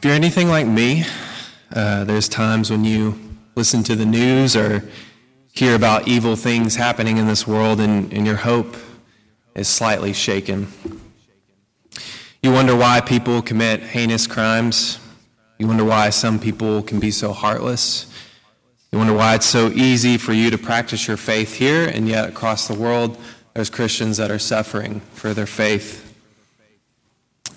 If you're anything like me, uh, there's times when you listen to the news or hear about evil things happening in this world and, and your hope is slightly shaken. You wonder why people commit heinous crimes. You wonder why some people can be so heartless. You wonder why it's so easy for you to practice your faith here, and yet across the world, there's Christians that are suffering for their faith.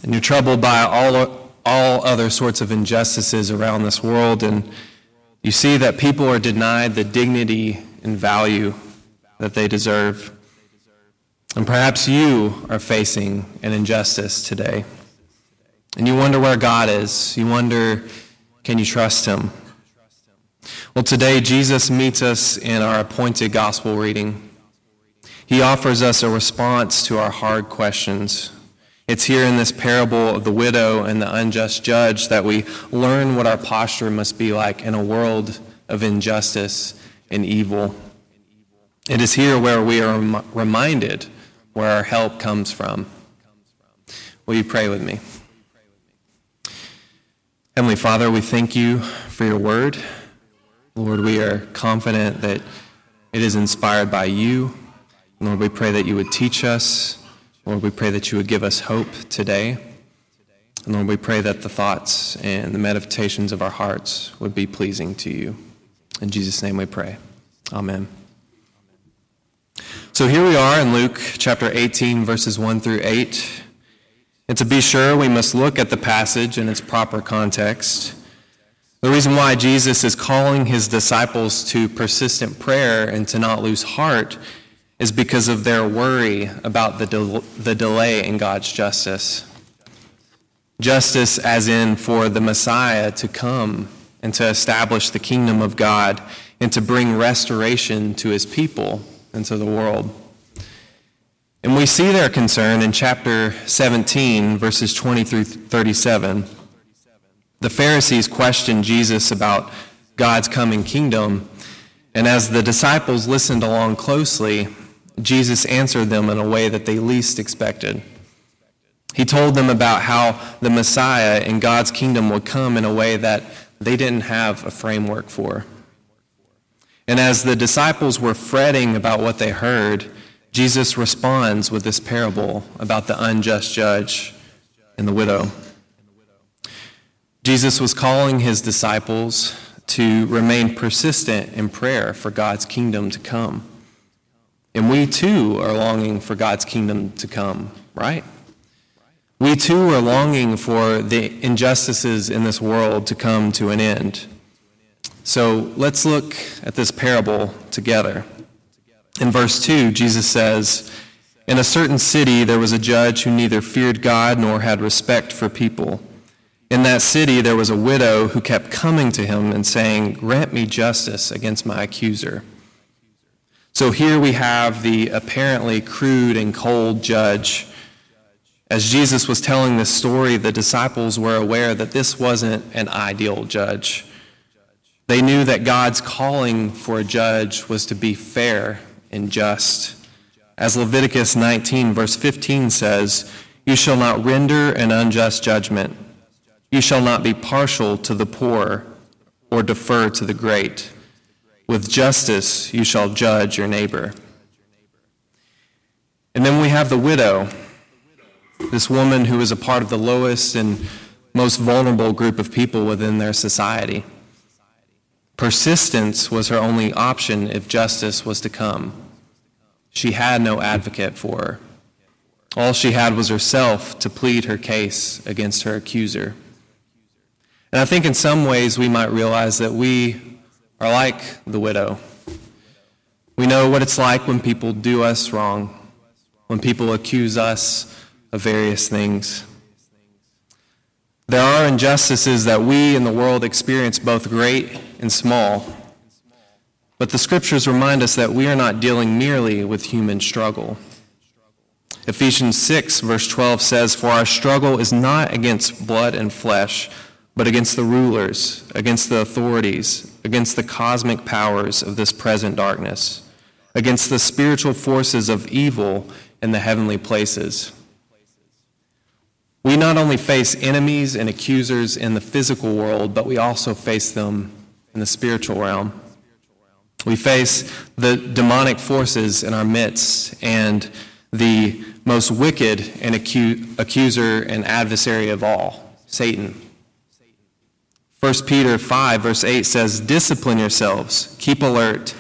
And you're troubled by all all other sorts of injustices around this world, and you see that people are denied the dignity and value that they deserve. And perhaps you are facing an injustice today. And you wonder where God is. You wonder, can you trust him? Well, today Jesus meets us in our appointed gospel reading. He offers us a response to our hard questions. It's here in this parable of the widow and the unjust judge that we learn what our posture must be like in a world of injustice and evil. It is here where we are reminded where our help comes from. Will you pray with me? Heavenly Father, we thank you for your word. Lord, we are confident that it is inspired by you. Lord, we pray that you would teach us Lord, we pray that you would give us hope today. And Lord, we pray that the thoughts and the meditations of our hearts would be pleasing to you. In Jesus' name we pray. Amen. So here we are in Luke chapter 18, verses 1 through 8. And to be sure, we must look at the passage in its proper context. The reason why Jesus is calling his disciples to persistent prayer and to not lose heart is because of their worry about the, del- the delay in God's justice. Justice, as in for the Messiah to come and to establish the kingdom of God and to bring restoration to his people and to the world. And we see their concern in chapter 17, verses 20 through 37. The Pharisees questioned Jesus about God's coming kingdom, and as the disciples listened along closely, Jesus answered them in a way that they least expected. He told them about how the Messiah and God's kingdom would come in a way that they didn't have a framework for. And as the disciples were fretting about what they heard, Jesus responds with this parable about the unjust judge and the widow. Jesus was calling his disciples to remain persistent in prayer for God's kingdom to come. And we too are longing for God's kingdom to come, right? We too are longing for the injustices in this world to come to an end. So let's look at this parable together. In verse 2, Jesus says, In a certain city there was a judge who neither feared God nor had respect for people. In that city there was a widow who kept coming to him and saying, Grant me justice against my accuser. So here we have the apparently crude and cold judge. As Jesus was telling this story, the disciples were aware that this wasn't an ideal judge. They knew that God's calling for a judge was to be fair and just. As Leviticus 19, verse 15 says, You shall not render an unjust judgment. You shall not be partial to the poor or defer to the great. With justice you shall judge your neighbor. And then we have the widow, this woman who is a part of the lowest and most vulnerable group of people within their society. Persistence was her only option if justice was to come. She had no advocate for her. All she had was herself to plead her case against her accuser. And I think in some ways we might realize that we are like the widow. We know what it's like when people do us wrong, when people accuse us of various things. There are injustices that we in the world experience, both great and small. But the scriptures remind us that we are not dealing merely with human struggle. Ephesians 6, verse 12 says, For our struggle is not against blood and flesh but against the rulers, against the authorities, against the cosmic powers of this present darkness, against the spiritual forces of evil in the heavenly places. We not only face enemies and accusers in the physical world, but we also face them in the spiritual realm. We face the demonic forces in our midst and the most wicked and acu- accuser and adversary of all, Satan. 1 Peter 5, verse 8 says, Discipline yourselves, keep alert.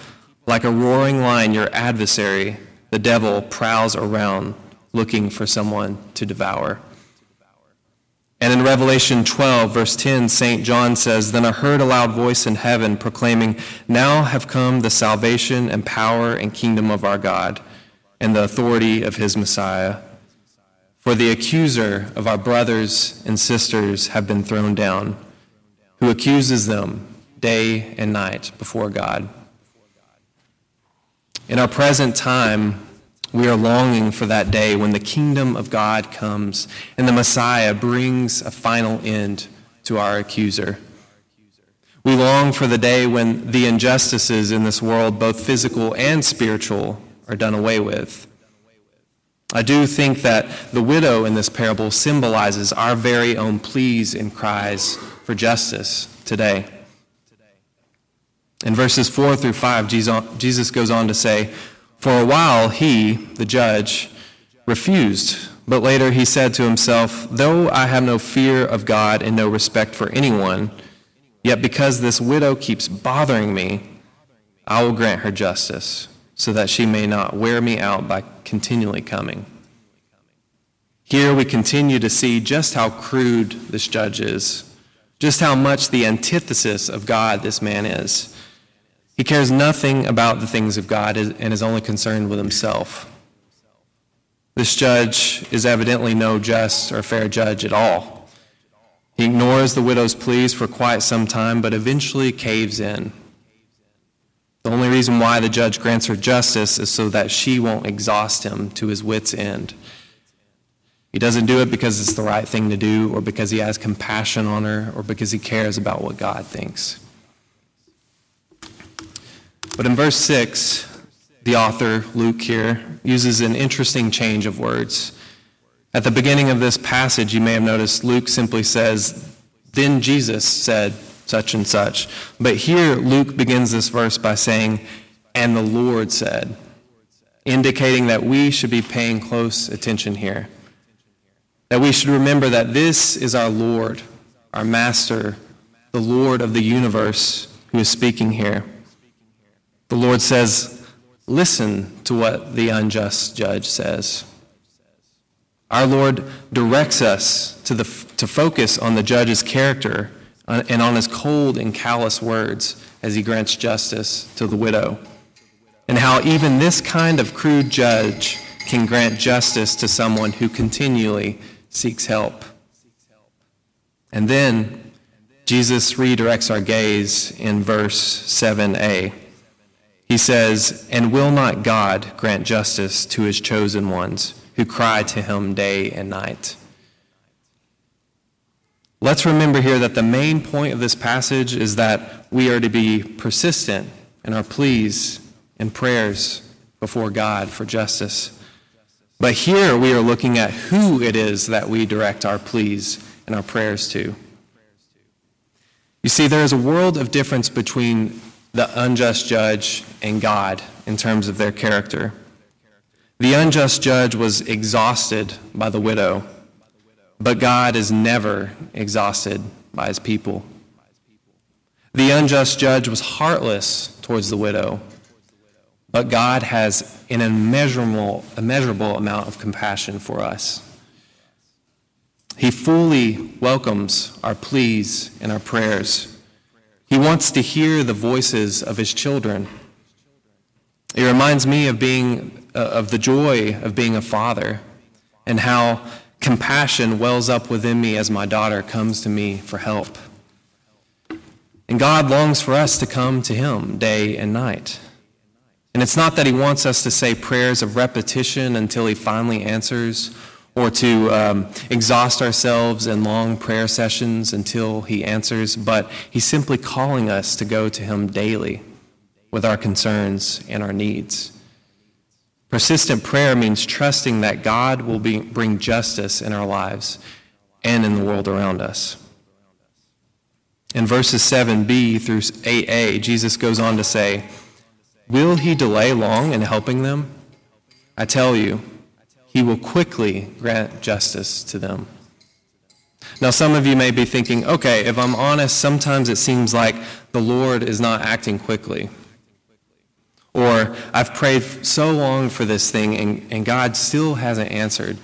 Like a roaring lion, your adversary, the devil, prowls around looking for someone to devour. And in Revelation 12, verse 10, St. John says, Then I heard a loud voice in heaven proclaiming, Now have come the salvation and power and kingdom of our God, and the authority of his Messiah. For the accuser of our brothers and sisters have been thrown down, who accuses them day and night before God. In our present time, we are longing for that day when the kingdom of God comes and the Messiah brings a final end to our accuser. We long for the day when the injustices in this world, both physical and spiritual, are done away with. I do think that the widow in this parable symbolizes our very own pleas and cries for justice today. In verses 4 through 5, Jesus goes on to say, for a while, he, the judge, refused, but later he said to himself, Though I have no fear of God and no respect for anyone, yet because this widow keeps bothering me, I will grant her justice, so that she may not wear me out by continually coming. Here we continue to see just how crude this judge is, just how much the antithesis of God this man is. He cares nothing about the things of God and is only concerned with himself. This judge is evidently no just or fair judge at all. He ignores the widow's pleas for quite some time, but eventually caves in. The only reason why the judge grants her justice is so that she won't exhaust him to his wits' end. He doesn't do it because it's the right thing to do, or because he has compassion on her, or because he cares about what God thinks. But in verse 6, the author, Luke here, uses an interesting change of words. At the beginning of this passage, you may have noticed Luke simply says, Then Jesus said such and such. But here, Luke begins this verse by saying, And the Lord said, indicating that we should be paying close attention here. That we should remember that this is our Lord, our Master, the Lord of the universe, who is speaking here. The Lord says, Listen to what the unjust judge says. Our Lord directs us to, the, to focus on the judge's character Uh, and on his cold and callous words as he grants justice to the widow, and how even this kind of crude judge can grant justice to someone who continually seeks help. And then Jesus redirects our gaze in verse 7a. He says, And will not God grant justice to his chosen ones who cry to him day and night? Let's remember here that the main point of this passage is that we are to be persistent in our pleas and prayers before God for justice. But here we are looking at who it is that we direct our pleas and our prayers to. You see, there is a world of difference between the unjust judge and God in terms of their character. The unjust judge was exhausted by the widow, but God is never exhausted by his people. The unjust judge was heartless towards the widow, but God has an immeasurable, immeasurable amount of compassion for us. He fully welcomes our pleas and our prayers. He wants to hear the voices of his children. It reminds me of being uh, of the joy of being a father and how compassion wells up within me as my daughter comes to me for help. And God longs for us to come to him day and night. And it's not that he wants us to say prayers of repetition until he finally answers or to um, exhaust ourselves in long prayer sessions until He answers, but He's simply calling us to go to Him daily with our concerns and our needs. Persistent prayer means trusting that God will be, bring justice in our lives, and in the world around us. In verses 7b through 8a, Jesus goes on to say, Will he delay long in helping them? I tell you, he will quickly grant justice to them. Now, some of you may be thinking, okay, if I'm honest, sometimes it seems like the Lord is not acting quickly. Or I've prayed so long for this thing and, and God still hasn't answered.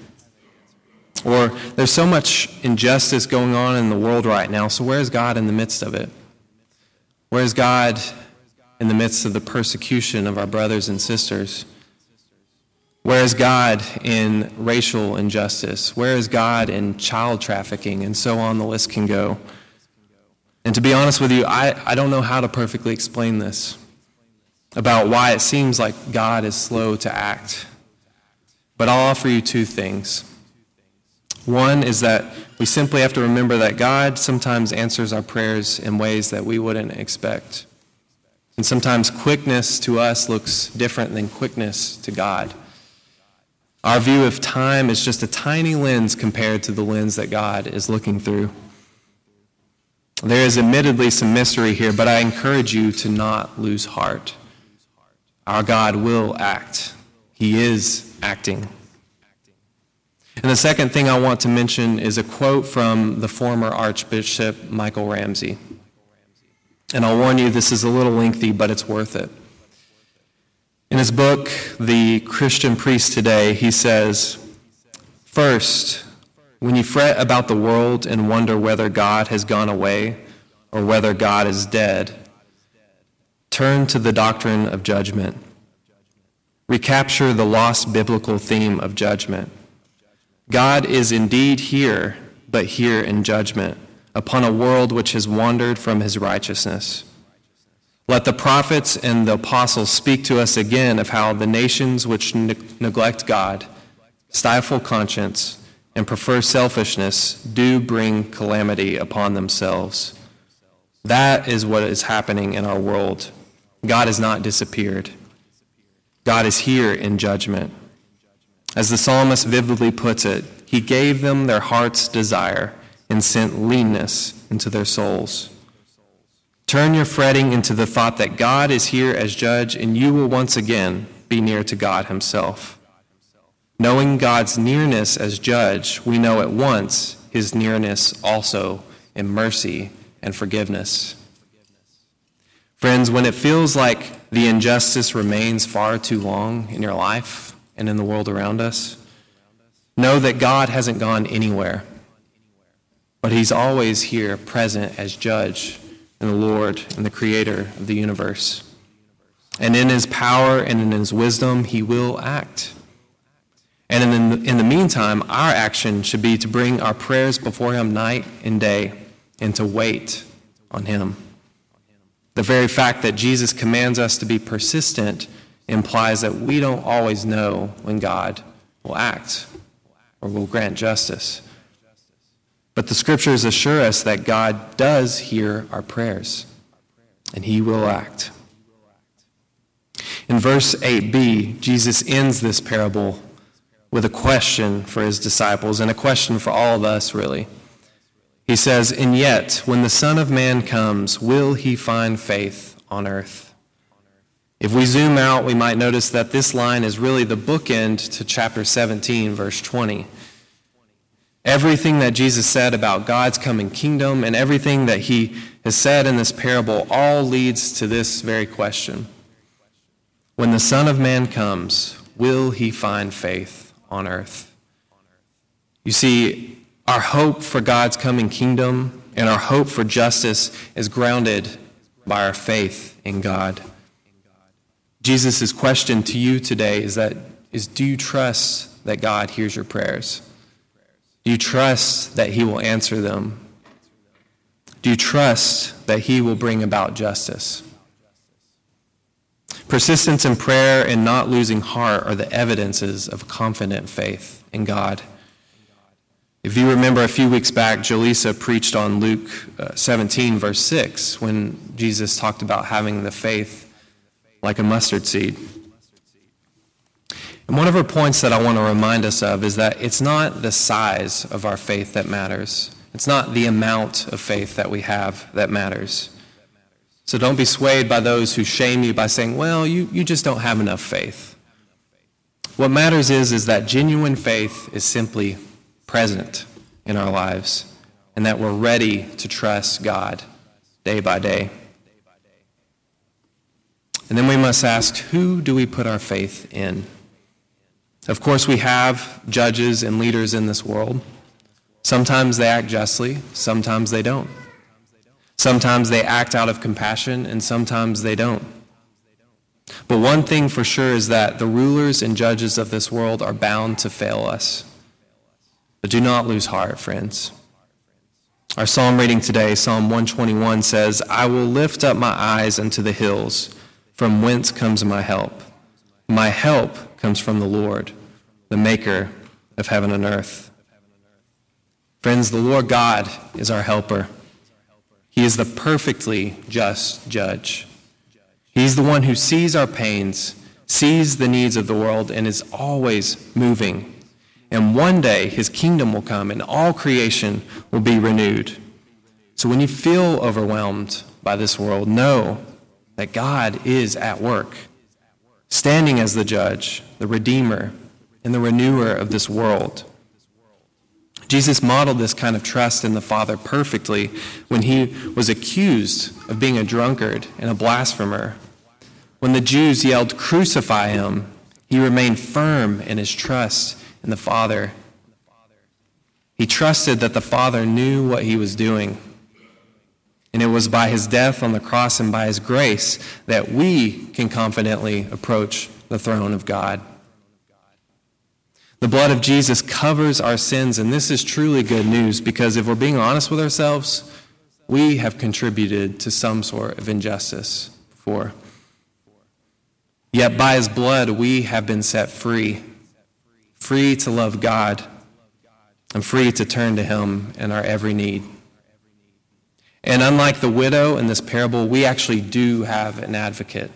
Or there's so much injustice going on in the world right now, so where is God in the midst of it? Where is God in the midst of the persecution of our brothers and sisters? Where is God in racial injustice? Where is God in child trafficking? And so on the list can go. And to be honest with you, I, I don't know how to perfectly explain this about why it seems like God is slow to act. But I'll offer you two things. One is that we simply have to remember that God sometimes answers our prayers in ways that we wouldn't expect. And sometimes quickness to us looks different than quickness to God. Our view of time is just a tiny lens compared to the lens that God is looking through. There is admittedly some mystery here, but I encourage you to not lose heart. Our God will act, He is acting. And the second thing I want to mention is a quote from the former Archbishop Michael Ramsey. And I'll warn you, this is a little lengthy, but it's worth it. In his book, The Christian Priest Today, he says, First, when you fret about the world and wonder whether God has gone away or whether God is dead, turn to the doctrine of judgment. Recapture the lost biblical theme of judgment. God is indeed here, but here in judgment, upon a world which has wandered from his righteousness. Let the prophets and the apostles speak to us again of how the nations which ne- neglect God, stifle conscience, and prefer selfishness do bring calamity upon themselves. That is what is happening in our world. God has not disappeared. God is here in judgment. As the psalmist vividly puts it, he gave them their heart's desire and sent leanness into their souls. Turn your fretting into the thought that God is here as judge, and you will once again be near to God Himself. Knowing God's nearness as judge, we know at once His nearness also in mercy and forgiveness. Friends, when it feels like the injustice remains far too long in your life, and in the world around us. Know that God hasn't gone anywhere, but He's always here, present as judge and the Lord and the creator of the universe. And in His power and in His wisdom, He will act. And in the, in the meantime, our action should be to bring our prayers before Him night and day and to wait on Him. The very fact that Jesus commands us to be persistent implies that we don't always know when God will act or will grant justice. But the scriptures assure us that God does hear our prayers and he will act. In verse 8b, Jesus ends this parable with a question for his disciples and a question for all of us, really. He says, And yet, when the Son of Man comes, will he find faith on earth? If we zoom out, we might notice that this line is really the bookend to chapter 17, verse 20. Everything that Jesus said about God's coming kingdom and everything that he has said in this parable all leads to this very question. When the Son of Man comes, will he find faith on earth? You see, our hope for God's coming kingdom and our hope for justice is grounded by our faith in God. Jesus' question to you today is that is do you trust that God hears your prayers? Do you trust that he will answer them? Do you trust that he will bring about justice? Persistence in prayer and not losing heart are the evidences of confident faith in God. If you remember a few weeks back, Jaleesa preached on Luke uh, 17, verse 6, when Jesus talked about having the faith like a mustard seed. And one of her points that I want to remind us of is that it's not the size of our faith that matters. It's not the amount of faith that we have that matters. So don't be swayed by those who shame you by saying, well, you, you just don't have enough faith. What matters is, is that genuine faith is simply present in our lives and that we're ready to trust God day by day. And then we must ask, who do we put our faith in? Of course, we have judges and leaders in this world. Sometimes they act justly, sometimes they don't. Sometimes they act out of compassion, and sometimes they don't. But one thing for sure is that the rulers and judges of this world are bound to fail us. But do not lose heart, friends. Our psalm reading today, Psalm 121, says, I will lift up my eyes unto the hills, from whence comes my help. My help comes from the Lord, the maker of heaven and earth. Friends, the Lord God is our helper. He is the perfectly just judge. He's the one who sees our pains, sees the needs of the world, and is always moving. And one day his kingdom will come and all creation will be renewed. So when you feel overwhelmed by this world, know that God is at work, standing as the judge, the redeemer, and the renewer of this world. Jesus modeled this kind of trust in the Father perfectly when he was accused of being a drunkard and a blasphemer. When the Jews yelled, Crucify him, he remained firm in his trust in the Father. He trusted that the Father knew what he was doing. And it was by his death on the cross and by his grace that we can confidently approach the throne of God. The blood of Jesus covers our sins, and this is truly good news because if we're being honest with ourselves, we have contributed to some sort of injustice before. Yet by his blood, we have been set free, free to love God, and free to turn to him in our every need. And unlike the widow in this parable, we actually do have an advocate.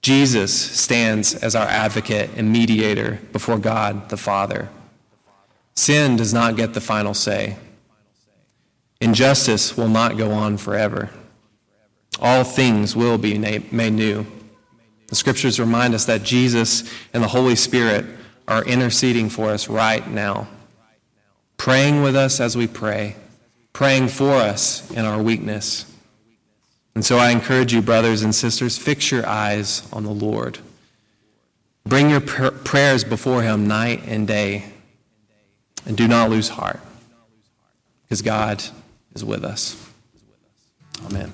Jesus stands as our advocate and mediator before God the Father. Sin does not get the final say. Injustice will not go on forever. All things will be made new. The scriptures remind us that Jesus and the Holy Spirit are interceding for us right now, praying with us as we pray, praying for us in our weakness. And so I encourage you, brothers and sisters, fix your eyes on the Lord. Bring your pr- prayers before Him night and day. And do not lose heart, because God is with us. Amen.